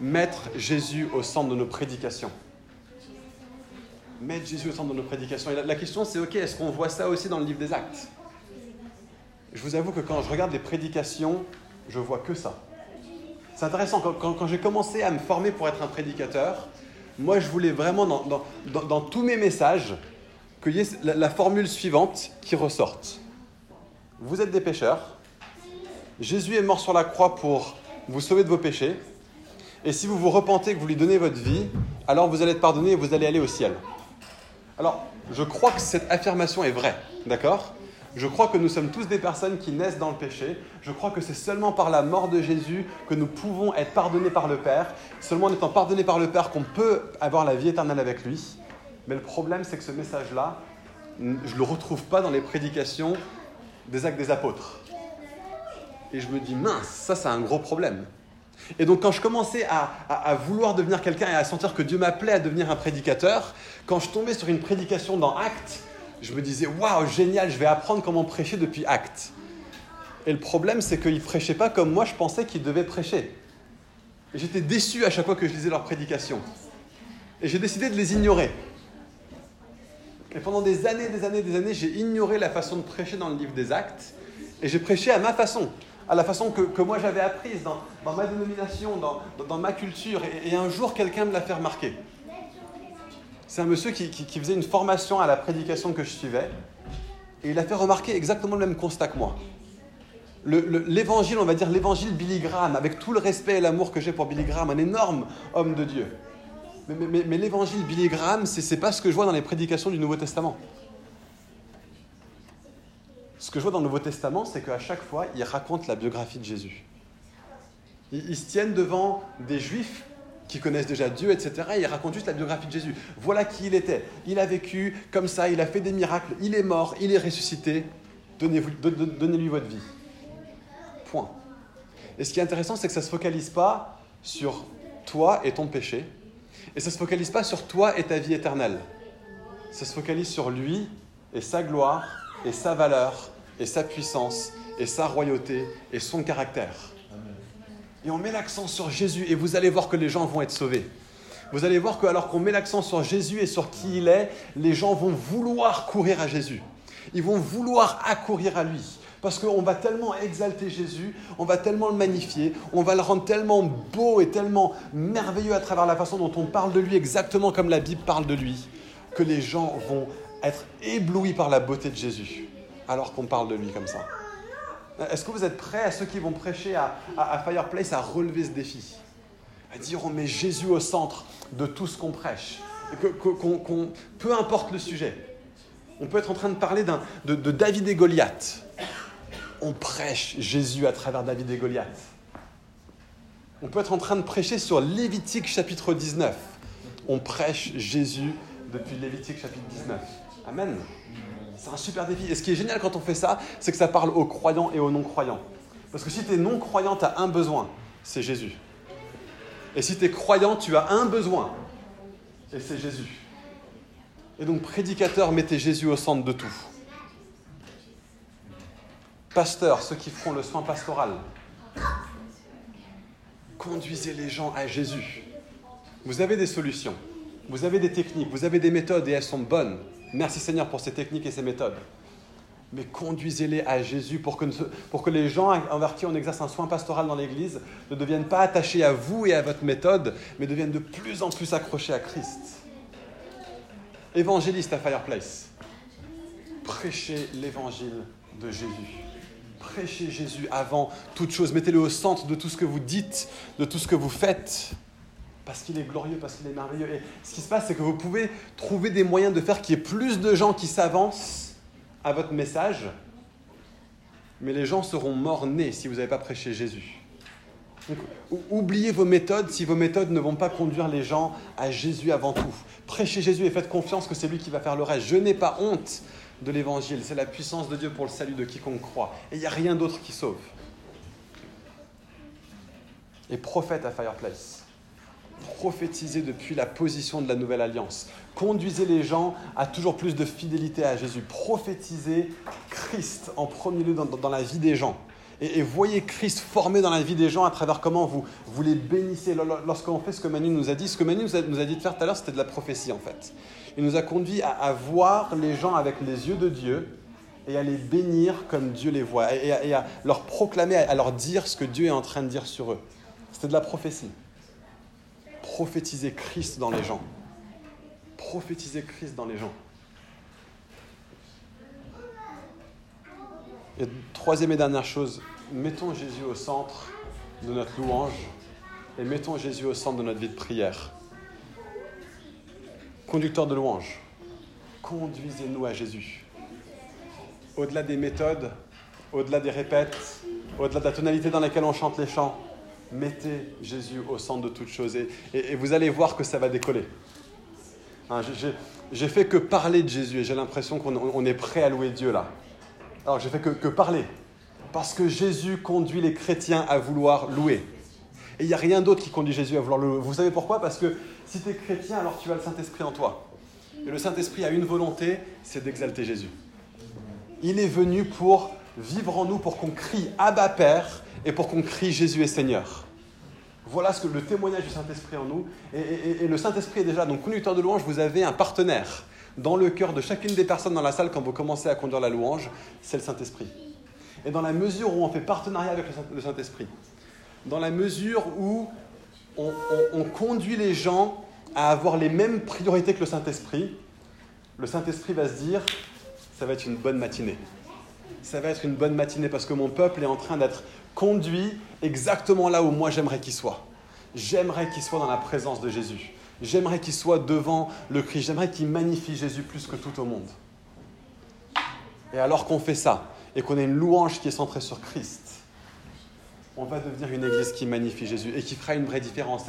mettre Jésus au centre de nos prédications mettre Jésus au centre de nos prédications. Et la, question, c'est ok, est-ce qu'on voit ça aussi dans le livre des Actes? Je vous avoue que quand je regarde les prédications, je vois que ça. C'est intéressant, quand, j'ai commencé à me former pour être un prédicateur, moi je voulais vraiment dans, tous mes messages qu'il y ait la, la formule suivante qui ressorte. Vous êtes des pécheurs, Jésus est mort sur la croix pour vous sauver de vos péchés, et si vous vous repentez, que vous lui donnez votre vie, alors vous allez être pardonné et vous allez aller au ciel. Alors, je crois que cette affirmation est vraie, d'accord? Je crois que nous sommes tous des personnes qui naissent dans le péché. Je crois que c'est seulement par la mort de Jésus que nous pouvons être pardonnés par le Père. Seulement en étant pardonnés par le Père qu'on peut avoir la vie éternelle avec lui. Mais le problème, c'est que ce message-là, je ne le retrouve pas dans les prédications des actes des apôtres. Et je me dis, mince, ça, c'est un gros problème. Et donc quand je commençais à, vouloir devenir quelqu'un et à sentir que Dieu m'appelait à devenir un prédicateur, quand je tombais sur une prédication dans Actes, je me disais waouh génial, je vais apprendre comment prêcher depuis Actes. Et le problème c'est qu'ils prêchaient pas comme moi je pensais qu'ils devaient prêcher. Et j'étais déçu à chaque fois que je lisais leurs prédications. Et j'ai décidé de les ignorer. Et pendant des années, des années, des années, j'ai ignoré la façon de prêcher dans le livre des Actes. Et j'ai prêché à ma façon à la façon que, moi j'avais apprise dans, ma dénomination, dans, ma culture. Et, un jour, quelqu'un me l'a fait remarquer. C'est un monsieur qui, faisait une formation à la prédication que je suivais. Et il a fait remarquer exactement le même constat que moi. L'évangile, on va dire l'évangile Billy Graham, avec tout le respect et l'amour que j'ai pour Billy Graham, un énorme homme de Dieu. Mais, l'évangile Billy Graham, c'est pas ce que je vois dans les prédications du Nouveau Testament. Ce que je vois dans le Nouveau Testament, c'est qu'à chaque fois, il raconte la biographie de Jésus. Ils, se tiennent devant des juifs qui connaissent déjà Dieu, etc. Et ils racontent juste la biographie de Jésus. Voilà qui il était. Il a vécu comme ça, il a fait des miracles, il est mort, il est ressuscité. Donnez-lui votre vie. Point. Et ce qui est intéressant, c'est que ça ne se focalise pas sur toi et ton péché. Et ça ne se focalise pas sur toi et ta vie éternelle. Ça se focalise sur lui et sa gloire et sa valeur, et sa puissance, et sa royauté, et son caractère. Et on met l'accent sur Jésus, et vous allez voir que les gens vont être sauvés. Vous allez voir que alors qu'on met l'accent sur Jésus et sur qui il est, les gens vont vouloir courir à Jésus. Ils vont vouloir accourir à lui. Parce qu'on va tellement exalter Jésus, on va tellement le magnifier, on va le rendre tellement beau et tellement merveilleux à travers la façon dont on parle de lui, exactement comme la Bible parle de lui, que les gens vont être ébloui par la beauté de Jésus alors qu'on parle de lui comme ça Est-ce que vous êtes prêts à ceux qui vont prêcher à, Fireplace à relever ce défi À dire on met Jésus au centre de tout ce qu'on prêche que, Peu importe le sujet. On peut être en train de parler de, de David et Goliath. On prêche Jésus à travers David et Goliath. On peut être en train de prêcher sur Lévitique chapitre 19. On prêche Jésus depuis Lévitique chapitre 19. Amen. C'est un super défi. Et ce qui est génial quand on fait ça, c'est que ça parle aux croyants et aux non-croyants. Parce que si tu es non-croyant, tu as un besoin, c'est Jésus. Et si tu es croyant, tu as un besoin, et c'est Jésus. Et donc, prédicateur, mettez Jésus au centre de tout. Pasteur, ceux qui feront le soin pastoral, conduisez les gens à Jésus. Vous avez des solutions, vous avez des techniques, vous avez des méthodes et elles sont bonnes. Merci Seigneur pour ces techniques et ces méthodes. Mais conduisez-les à Jésus pour que, pour que les gens envers qui on exerce un soin pastoral dans l'Église ne deviennent pas attachés à vous et à votre méthode, mais deviennent de plus en plus accrochés à Christ. Évangéliste à Fireplace, prêchez l'évangile de Jésus. Prêchez Jésus avant toute chose. Mettez-le au centre de tout ce que vous dites, de tout ce que vous faites parce qu'il est glorieux, parce qu'il est merveilleux. Et ce qui se passe, c'est que vous pouvez trouver des moyens de faire qu'il y ait plus de gens qui s'avancent à votre message, mais les gens seront morts-nés si vous n'avez pas prêché Jésus. Donc, oubliez vos méthodes si vos méthodes ne vont pas conduire les gens à Jésus avant tout. Prêchez Jésus et faites confiance que c'est lui qui va faire le reste. Je n'ai pas honte de l'évangile. C'est la puissance de Dieu pour le salut de quiconque croit. Et il n'y a rien d'autre qui sauve. Et prophète à Fireplace. Prophétisez depuis la position de la nouvelle alliance. Conduisez les gens à toujours plus de fidélité à Jésus. Prophétisez Christ en premier lieu dans, la vie des gens. Et, voyez Christ formé dans la vie des gens à travers comment vous, vous les bénissez. Lorsqu'on fait ce que Manu nous a dit, ce que Manu nous a, nous a dit de faire tout à l'heure, c'était de la prophétie en fait. Il nous a conduit à, voir les gens avec les yeux de Dieu et à les bénir comme Dieu les voit, et à, leur proclamer, à leur dire ce que Dieu est en train de dire sur eux. C'était de la prophétie. Prophétiser Christ dans les gens. Prophétiser Christ dans les gens. Et troisième et dernière chose, mettons Jésus au centre de notre louange et mettons Jésus au centre de notre vie de prière conducteur de louange, conduisez-nous à Jésus. Au-delà des méthodes, au-delà des répètes, au-delà de la tonalité dans laquelle on chante les chants, mettez Jésus au centre de toutes choses et, vous allez voir que ça va décoller. Hein, j'ai fait que parler de Jésus et j'ai l'impression qu'on est prêt à louer Dieu là. Alors j'ai fait que, que parler parce que Jésus conduit les chrétiens à vouloir louer. Et il n'y a rien d'autre qui conduit Jésus à vouloir louer. Vous savez pourquoi? Parce que si tu es chrétien, alors tu as le Saint-Esprit en toi. Et le Saint-Esprit a une volonté, c'est d'exalter Jésus. Il est venu pour vivre en nous, pour qu'on crie Abba Père et pour qu'on crie Jésus est Seigneur. Voilà ce que le témoignage du Saint-Esprit en nous. Et, le Saint-Esprit est déjà, donc conducteur de louange, vous avez un partenaire dans le cœur de chacune des personnes dans la salle quand vous commencez à conduire la louange, c'est le Saint-Esprit. Et dans la mesure où on fait partenariat avec le Saint-Esprit, dans la mesure où on, conduit les gens à avoir les mêmes priorités que le Saint-Esprit, le Saint-Esprit va se dire, ça va être une bonne matinée. Ça va être une bonne matinée parce que mon peuple est en train d'être conduit exactement là où moi j'aimerais qu'il soit. J'aimerais qu'il soit dans la présence de Jésus. J'aimerais qu'il soit devant le Christ. J'aimerais qu'il magnifie Jésus plus que tout au monde. Et alors qu'on fait ça, et qu'on ait une louange qui est centrée sur Christ, on va devenir une église qui magnifie Jésus et qui fera une vraie différence.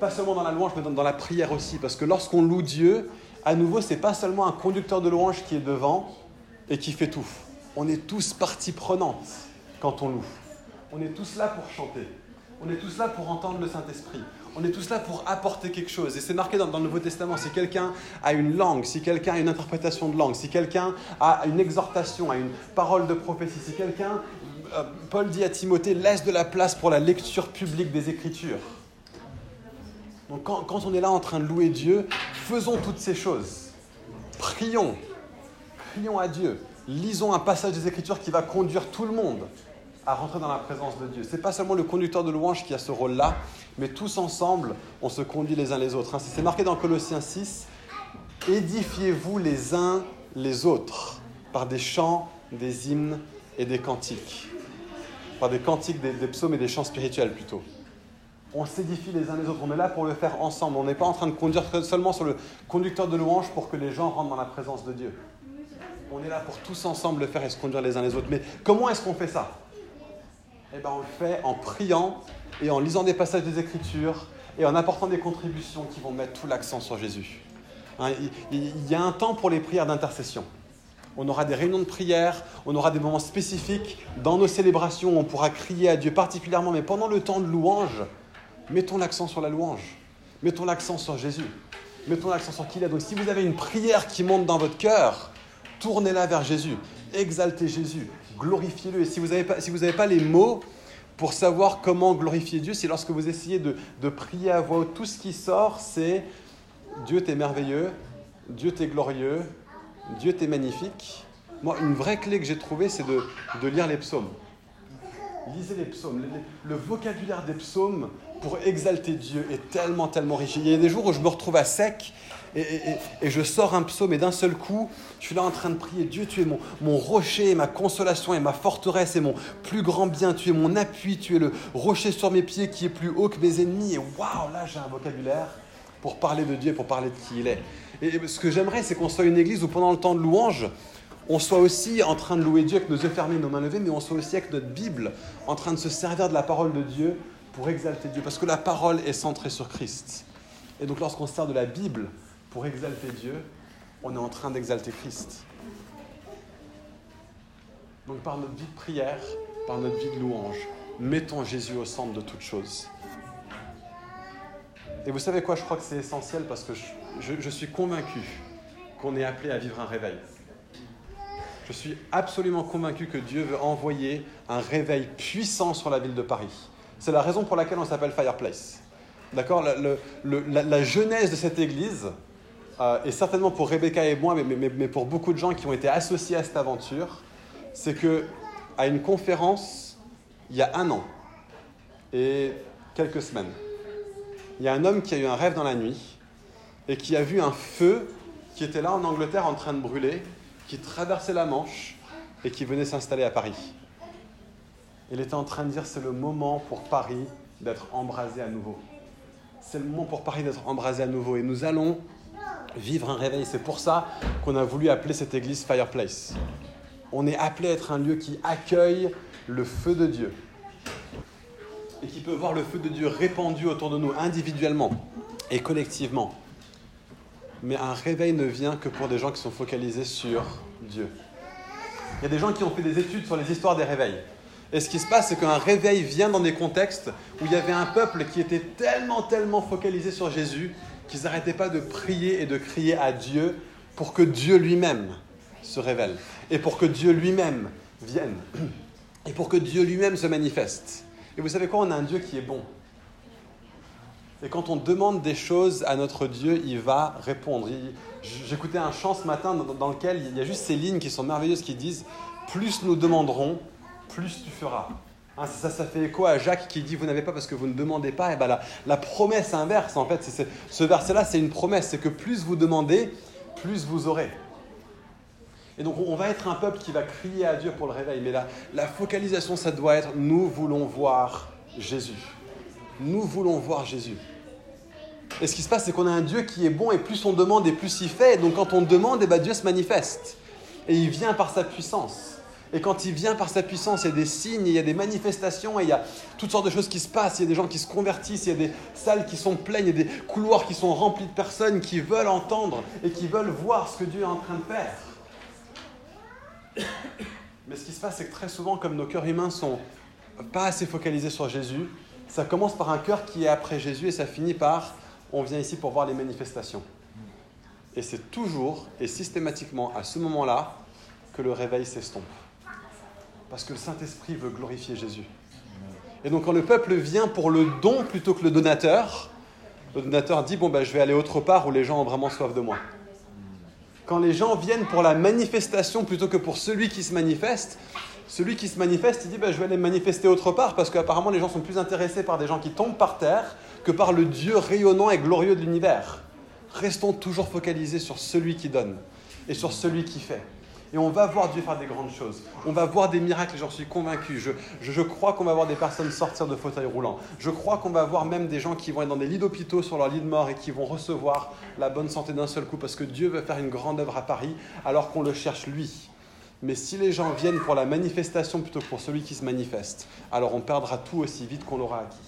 Pas seulement dans la louange, mais dans, la prière aussi. Parce que lorsqu'on loue Dieu, à nouveau, c'est pas seulement un conducteur de louange qui est devant et qui fait tout. On est tous partie prenante quand on loue. On est tous là pour chanter. On est tous là pour entendre le Saint-Esprit. On est tous là pour apporter quelque chose. Et c'est marqué dans, le Nouveau Testament. Si quelqu'un a une langue, si quelqu'un a une interprétation de langue, si quelqu'un a une exhortation, a une parole de prophétie, si quelqu'un euh, Paul dit à Timothée, laisse de la place pour la lecture publique des Écritures. Donc quand, on est là en train de louer Dieu, faisons toutes ces choses. Prions, prions à Dieu. Lisons un passage des Écritures qui va conduire tout le monde à rentrer dans la présence de Dieu. Ce n'est pas seulement le conducteur de louange qui a ce rôle-là, mais tous ensemble, on se conduit les uns les autres. C'est marqué dans Colossiens 6, édifiez-vous les uns les autres par des chants, des hymnes et des cantiques par des cantiques, des, psaumes et des chants spirituels plutôt. On s'édifie les uns les autres, on est là pour le faire ensemble. On n'est pas en train de conduire seulement sur le conducteur de louange pour que les gens rentrent dans la présence de Dieu. On est là pour tous ensemble le faire et se conduire les uns les autres. Mais comment est-ce qu'on fait ça? Eh bien, on le fait en priant et en lisant des passages des Écritures et en apportant des contributions qui vont mettre tout l'accent sur Jésus. Hein, il y a un temps pour les prières d'intercession. On aura des réunions de prière, on aura des moments spécifiques dans nos célébrations, on pourra crier à Dieu particulièrement, mais pendant le temps de louange, mettons l'accent sur la louange, mettons l'accent sur Jésus, mettons l'accent sur qui il est. Donc si vous avez une prière qui monte dans votre cœur, tournez-la vers Jésus, exaltez Jésus, glorifiez-le. Et si vous n'avez pas, si pas les mots pour savoir comment glorifier Dieu, c'est lorsque vous essayez de, de prier à voix haute, tout ce qui sort, c'est Dieu t'es merveilleux, Dieu t'es glorieux, Dieu t'est magnifique. Moi, une vraie clé que j'ai trouvée, c'est de, lire les psaumes. Lisez les psaumes. Le, vocabulaire des psaumes pour exalter Dieu est tellement, tellement riche. Il y a des jours où je me retrouve à sec et, je sors un psaume et d'un seul coup, je suis là en train de prier Dieu, tu es mon, rocher, ma consolation et ma forteresse et mon plus grand bien. Tu es mon appui, tu es le rocher sur mes pieds qui est plus haut que mes ennemis. Et waouh, là j'ai un vocabulaire pour parler de Dieu, pour parler de qui il est. Et ce que j'aimerais, c'est qu'on soit une église où pendant le temps de louange, on soit aussi en train de louer Dieu avec nos yeux fermés, nos mains levées, mais on soit aussi avec notre Bible en train de se servir de la parole de Dieu pour exalter Dieu, parce que la parole est centrée sur Christ. Et donc lorsqu'on se sert de la Bible pour exalter Dieu, on est en train d'exalter Christ. Donc par notre vie de prière, par notre vie de louange, mettons Jésus au centre de toute chose. Et vous savez quoi, je crois que c'est essentiel parce que je, suis convaincu qu'on est appelé à vivre un réveil. Je suis absolument convaincu que Dieu veut envoyer un réveil puissant sur la ville de Paris. C'est la raison pour laquelle on s'appelle Fireplace. D'accord? La, la, la, genèse de cette église, euh, et certainement pour Rebecca et moi, mais, mais, mais, pour beaucoup de gens qui ont été associés à cette aventure, c'est que à une conférence, il y a un an et quelques semaines, il y a un homme qui a eu un rêve dans la nuit et qui a vu un feu qui était là en Angleterre en train de brûler qui traversait la Manche et qui venait s'installer à Paris. Il était en train de dire c'est le moment pour Paris d'être embrasé à nouveau. C'est le moment pour Paris d'être embrasé à nouveau. Et nous allons vivre un réveil. C'est pour ça qu'on a voulu appeler cette église Fireplace. On est appelé à être un lieu qui accueille le feu de Dieu et qui peut voir le feu de Dieu répandu autour de nous individuellement et collectivement. Mais un réveil ne vient que pour des gens qui sont focalisés sur Dieu. Il y a des gens qui ont fait des études sur les histoires des réveils. Et ce qui se passe, c'est qu'un réveil vient dans des contextes où il y avait un peuple qui était tellement, tellement focalisé sur Jésus qu'ils n'arrêtaient pas de prier et de crier à Dieu pour que Dieu lui-même se révèle et pour que Dieu lui-même vienne [clears throat] et pour que Dieu lui-même se manifeste. Et vous savez quoi On a un Dieu qui est bon. Et quand on demande des choses à notre Dieu, il va répondre. J'écoutais un chant ce matin dans lequel il y a juste ces lignes qui sont merveilleuses qui disent Plus nous demanderons, plus tu feras. Hein, ça, ça fait écho à Jacques qui dit Vous n'avez pas parce que vous ne demandez pas. Et ben la, la promesse inverse, en fait, ce verset-là, c'est une promesse c'est que plus vous demandez, plus vous aurez. Et donc on va être un peuple qui va crier à Dieu pour le réveil. Mais la, la focalisation, ça doit être Nous voulons voir Jésus. Nous voulons voir Jésus. Et ce qui se passe, c'est qu'on a un Dieu qui est bon et plus on demande et plus il fait. donc quand on demande, et eh ben Dieu se manifeste. Et il vient par sa puissance. Et quand il vient par sa puissance, il y a des signes, il y a des manifestations, et il y a toutes sortes de choses qui se passent. Il y a des gens qui se convertissent, il y a des salles qui sont pleines, il y a des couloirs qui sont remplis de personnes qui veulent entendre et qui veulent voir ce que Dieu est en train de faire. Mais ce qui se passe, c'est que très souvent, comme nos cœurs humains sont pas assez focalisés sur Jésus, ça commence par un cœur qui est après Jésus et ça finit par on vient ici pour voir les manifestations. Et c'est toujours et systématiquement à ce moment-là que le réveil s'estompe. Parce que le Saint-Esprit veut glorifier Jésus. Et donc quand le peuple vient pour le don plutôt que le donateur, le donateur dit, bon, ben, je vais aller autre part où les gens ont vraiment soif de moi. Quand les gens viennent pour la manifestation plutôt que pour celui qui se manifeste, celui qui se manifeste, il dit, ben, je vais aller manifester autre part parce qu'apparemment les gens sont plus intéressés par des gens qui tombent par terre que par le Dieu rayonnant et glorieux de l'univers. Restons toujours focalisés sur celui qui donne et sur celui qui fait. Et on va voir Dieu faire des grandes choses. On va voir des miracles, j'en suis convaincu. Je, je, crois qu'on va voir des personnes sortir de fauteuils roulants. Je crois qu'on va voir même des gens qui vont être dans des lits d'hôpitaux sur leur lit de mort et qui vont recevoir la bonne santé d'un seul coup parce que Dieu veut faire une grande œuvre à Paris alors qu'on le cherche lui. Mais si les gens viennent pour la manifestation plutôt que pour celui qui se manifeste, alors on perdra tout aussi vite qu'on l'aura acquis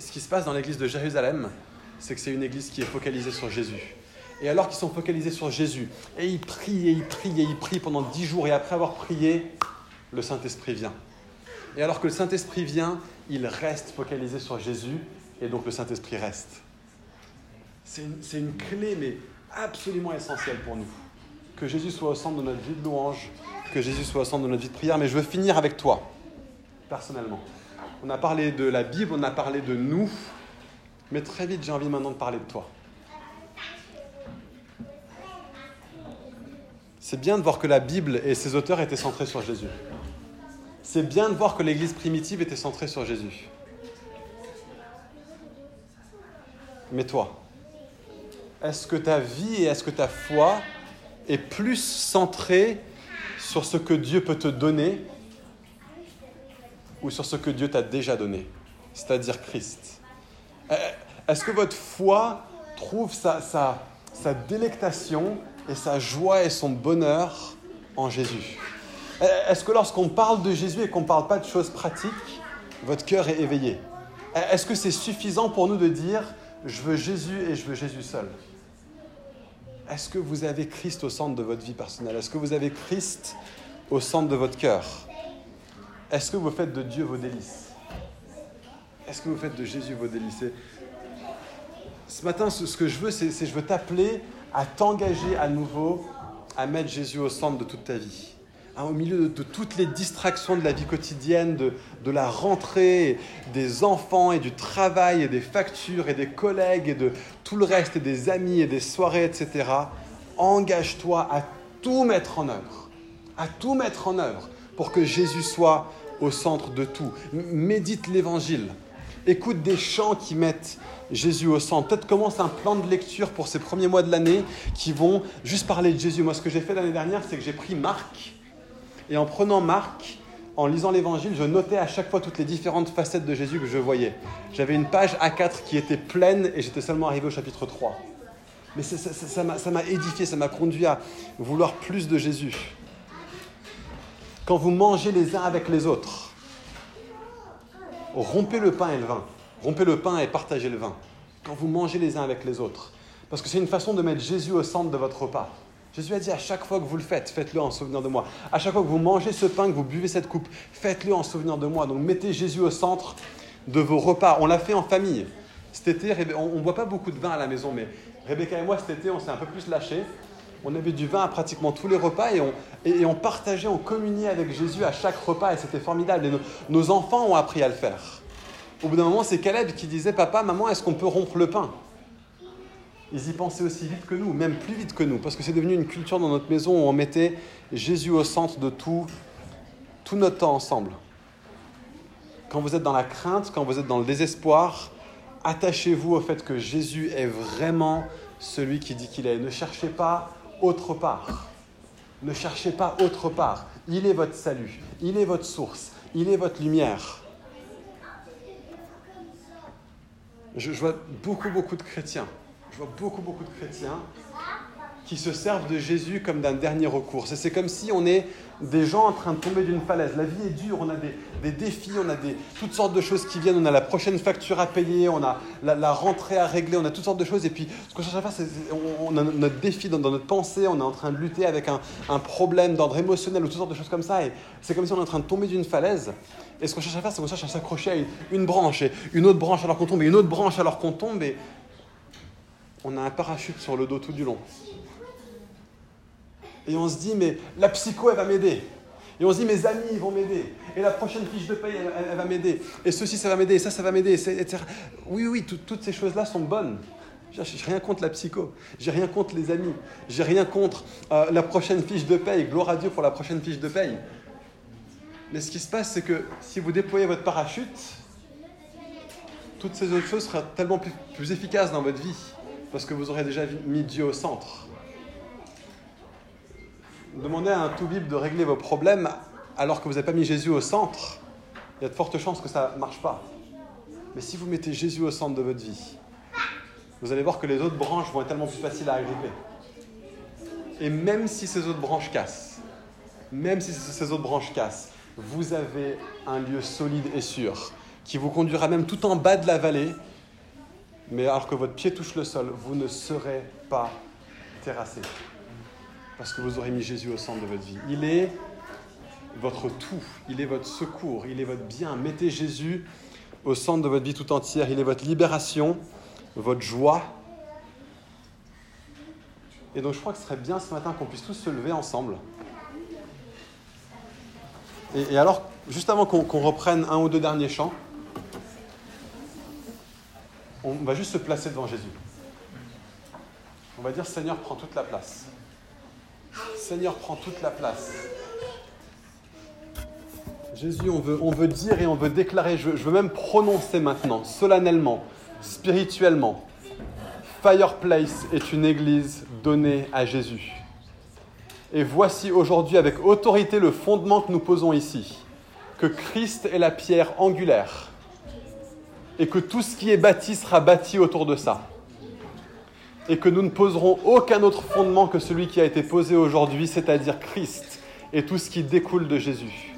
ce qui se passe dans l'église de Jérusalem, c'est que c'est une église qui est focalisée sur Jésus. Et alors qu'ils sont focalisés sur Jésus, et ils prient, et ils prient, et ils prient pendant dix jours, et après avoir prié, le Saint-Esprit vient. Et alors que le Saint-Esprit vient, ils restent focalisés sur Jésus, et donc le Saint-Esprit reste. C'est une, une, clé, mais absolument essentielle pour nous. Que Jésus soit au centre de notre vie de louange, que Jésus soit au centre de notre vie de prière, mais je veux finir avec toi, personnellement. On a parlé de la Bible, on a parlé de nous, mais très vite j'ai envie maintenant de parler de toi. C'est bien de voir que la Bible et ses auteurs étaient centrés sur Jésus. C'est bien de voir que l'Église primitive était centrée sur Jésus. Mais toi, est-ce que ta vie et est-ce que ta foi est plus centrée sur ce que Dieu peut te donner ou sur ce que Dieu t'a déjà donné, c'est-à-dire Christ? Est-ce que votre foi trouve sa, sa, délectation et sa joie et son bonheur en Jésus. Est-ce que lorsqu'on parle de Jésus et qu'on ne parle pas de choses pratiques, votre cœur est éveillé? Est-ce que c'est suffisant pour nous de dire je veux Jésus et je veux Jésus seul Est-ce que vous avez Christ au centre de votre vie personnelle? Est-ce que vous avez Christ au centre de votre cœur? Est-ce que vous faites de Dieu vos délices? Est-ce que vous faites de Jésus vos délices? Ce matin, ce que je veux, c'est je veux t'appeler à t'engager à nouveau à mettre Jésus au centre de toute ta vie. Hein, au milieu de, toutes les distractions de la vie quotidienne, de, de, la rentrée, des enfants et du travail et des factures et des collègues et de tout le reste et des amis et des soirées, etc. Engage-toi à tout mettre en œuvre, à tout mettre en œuvre pour que Jésus soit au centre de tout. Médite l'évangile. Écoute des chants qui mettent Jésus au centre. Peut-être commence un plan de lecture pour ces premiers mois de l'année qui vont juste parler de Jésus. Moi, ce que j'ai fait l'année dernière, c'est que j'ai pris Marc et en prenant Marc, en lisant l'évangile, je notais à chaque fois toutes les différentes facettes de Jésus que je voyais. J'avais une page A4 qui était pleine et j'étais seulement arrivé au chapitre 3. Mais ça m'a édifié, ça m'a conduit à vouloir plus de Jésus. Quand vous mangez les uns avec les autres, rompez le pain et le vin. Rompez le pain et partagez le vin. Quand vous mangez les uns avec les autres. Parce que c'est une façon de mettre Jésus au centre de votre repas. Jésus a dit à chaque fois que vous le faites, faites-le en souvenir de moi. À chaque fois que vous mangez ce pain, que vous buvez cette coupe, faites-le en souvenir de moi. Donc mettez Jésus au centre de vos repas. On l'a fait en famille. Cet été, on ne boit pas beaucoup de vin à la maison, mais Rebecca et moi, cet été, on s'est un peu plus lâchés. On avait du vin à pratiquement tous les repas et on, partageait, on communiait avec Jésus à chaque repas et c'était formidable. Et nos enfants ont appris à le faire. Au bout d'un moment, c'est Caleb qui disait Papa, maman, est-ce qu'on peut rompre le pain? Ils y pensaient aussi vite que nous, même plus vite que nous, parce que c'est devenu une culture dans notre maison où on mettait Jésus au centre de tout, tout notre temps ensemble. Quand vous êtes dans la crainte, quand vous êtes dans le désespoir, attachez-vous au fait que Jésus est vraiment celui qui dit qu'il est. Ne cherchez pas autre part. Ne cherchez pas autre part. Il est votre salut. Il est votre source. Il est votre lumière. Je, vois beaucoup, beaucoup de chrétiens je vois beaucoup, beaucoup de chrétiens qui se servent de Jésus comme d'un dernier recours. C'est comme si on est des gens en train de tomber d'une falaise. La vie est dure, on a des, défis, on a des, toutes sortes de choses qui viennent, on a la prochaine facture à payer, on a la, rentrée à régler, on a toutes sortes de choses. Et puis, ce qu'on cherche à faire, c'est on, a notre défi dans, notre pensée, on est en train de lutter avec un, problème d'ordre émotionnel ou toutes sortes de choses comme ça. Et c'est comme si on est en train de tomber d'une falaise. Et ce qu'on cherche à faire, c'est qu'on cherche à s'accrocher à une, une, branche, et une autre branche alors qu'on tombe, et une autre branche alors qu'on tombe. Et on a un parachute sur le dos tout du long. Et on se dit, mais la psycho, elle va m'aider. Et on se dit, mes amis, ils vont m'aider. Et la prochaine fiche de paye, elle, va m'aider. Et ceci, ça va m'aider. Et ça, ça va m'aider. Etc. Oui, oui, toutes ces choses-là sont bonnes. J'ai rien contre la psycho. J'ai rien contre les amis. J'ai rien contre euh, la prochaine fiche de paye. Gloire à Dieu pour la prochaine fiche de paye. Mais ce qui se passe, c'est que si vous déployez votre parachute, toutes ces autres choses seraient tellement plus efficaces dans votre vie parce que vous aurez déjà mis Dieu au centre. Demandez à un tout bib de régler vos problèmes alors que vous n'avez pas mis Jésus au centre, il y a de fortes chances que ça ne marche pas. Mais si vous mettez Jésus au centre de votre vie, vous allez voir que les autres branches vont être tellement plus faciles à agripper. Et même si ces autres branches cassent, même si ces autres branches cassent, vous avez un lieu solide et sûr qui vous conduira même tout en bas de la vallée mais alors que votre pied touche le sol, vous ne serez pas terrassé. Parce que vous aurez mis Jésus au centre de votre vie. Il est votre tout, il est votre secours, il est votre bien. Mettez Jésus au centre de votre vie tout entière. Il est votre libération, votre joie. Et donc je crois que ce serait bien ce matin qu'on puisse tous se lever ensemble. Et, alors, juste avant qu'on reprenne un ou deux derniers chants, on va juste se placer devant Jésus. On va dire Seigneur, prends toute la place. Seigneur, prends toute la place. Jésus, on veut, dire et on veut déclarer, je veux même prononcer maintenant, solennellement, spirituellement. Fireplace est une église donnée à Jésus. Et voici aujourd'hui avec autorité le fondement que nous posons ici, que Christ est la pierre angulaire et que tout ce qui est bâti sera bâti autour de ça. Et que nous ne poserons aucun autre fondement que celui qui a été posé aujourd'hui, c'est-à-dire Christ et tout ce qui découle de Jésus.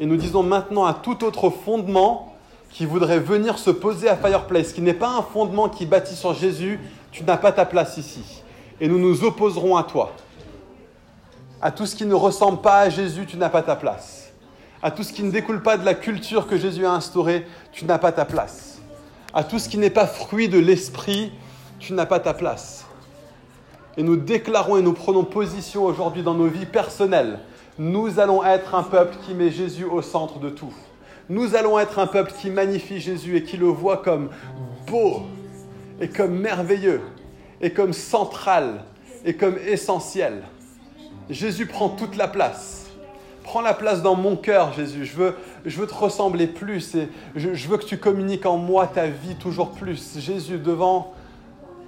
Et nous disons maintenant à tout autre fondement qui voudrait venir se poser à Fireplace, qui n'est pas un fondement qui bâtit sur Jésus, tu n'as pas ta place ici. Et nous nous opposerons à toi. À tout ce qui ne ressemble pas à Jésus, tu n'as pas ta place. À tout ce qui ne découle pas de la culture que Jésus a instaurée, tu n'as pas ta place. À tout ce qui n'est pas fruit de l'esprit, tu n'as pas ta place. Et nous déclarons et nous prenons position aujourd'hui dans nos vies personnelles. Nous allons être un peuple qui met Jésus au centre de tout. Nous allons être un peuple qui magnifie Jésus et qui le voit comme beau et comme merveilleux et comme central et comme essentiel. Jésus prend toute la place. Prends la place dans mon cœur, Jésus. Je veux, je veux te ressembler plus et je, je veux que tu communiques en moi ta vie toujours plus. Jésus, devant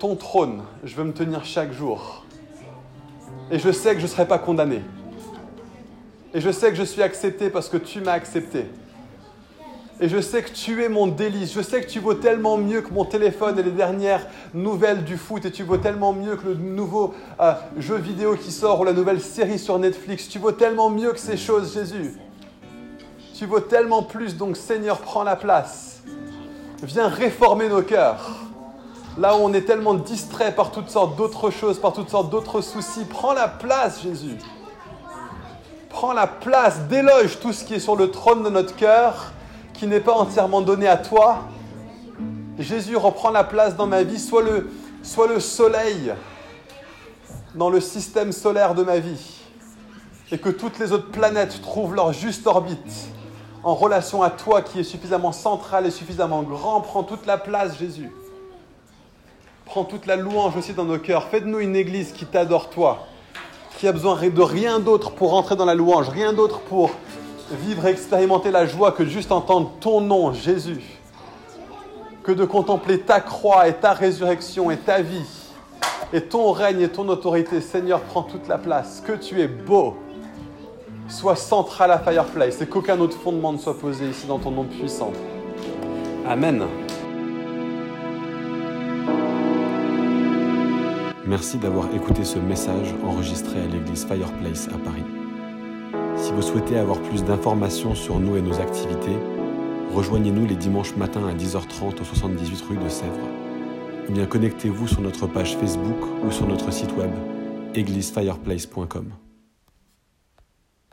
ton trône, je veux me tenir chaque jour. Et je sais que je ne serai pas condamné. Et je sais que je suis accepté parce que tu m'as accepté. Et je sais que tu es mon délice. Je sais que tu vaux tellement mieux que mon téléphone et les dernières nouvelles du foot. Et tu vaux tellement mieux que le nouveau euh, jeu vidéo qui sort ou la nouvelle série sur Netflix. Tu vaux tellement mieux que ces choses, Jésus. Tu vaux tellement plus. Donc Seigneur, prends la place. Viens réformer nos cœurs. Là où on est tellement distrait par toutes sortes d'autres choses, par toutes sortes d'autres soucis, prends la place, Jésus. Prends la place, déloge tout ce qui est sur le trône de notre cœur qui n'est pas entièrement donné à toi. Jésus reprend la place dans ma vie, soit le, soit le soleil dans le système solaire de ma vie, et que toutes les autres planètes trouvent leur juste orbite en relation à toi qui est suffisamment central et suffisamment grand. Prends toute la place, Jésus. Prends toute la louange aussi dans nos cœurs. Fais de nous une église qui t'adore, toi, qui a besoin de rien d'autre pour entrer dans la louange, rien d'autre pour vivre et expérimenter la joie que juste entendre ton nom, Jésus, que de contempler ta croix et ta résurrection et ta vie, et ton règne et ton autorité. Seigneur, prends toute la place, que tu es beau. Sois central à Fireplace et qu'aucun autre fondement ne soit posé ici dans ton nom puissant. Amen. Merci d'avoir écouté ce message enregistré à l'église Fireplace à Paris. Si vous souhaitez avoir plus d'informations sur nous et nos activités, rejoignez-nous les dimanches matins à 10h30 au 78 rue de Sèvres. Ou bien connectez-vous sur notre page Facebook ou sur notre site web églisefireplace.com.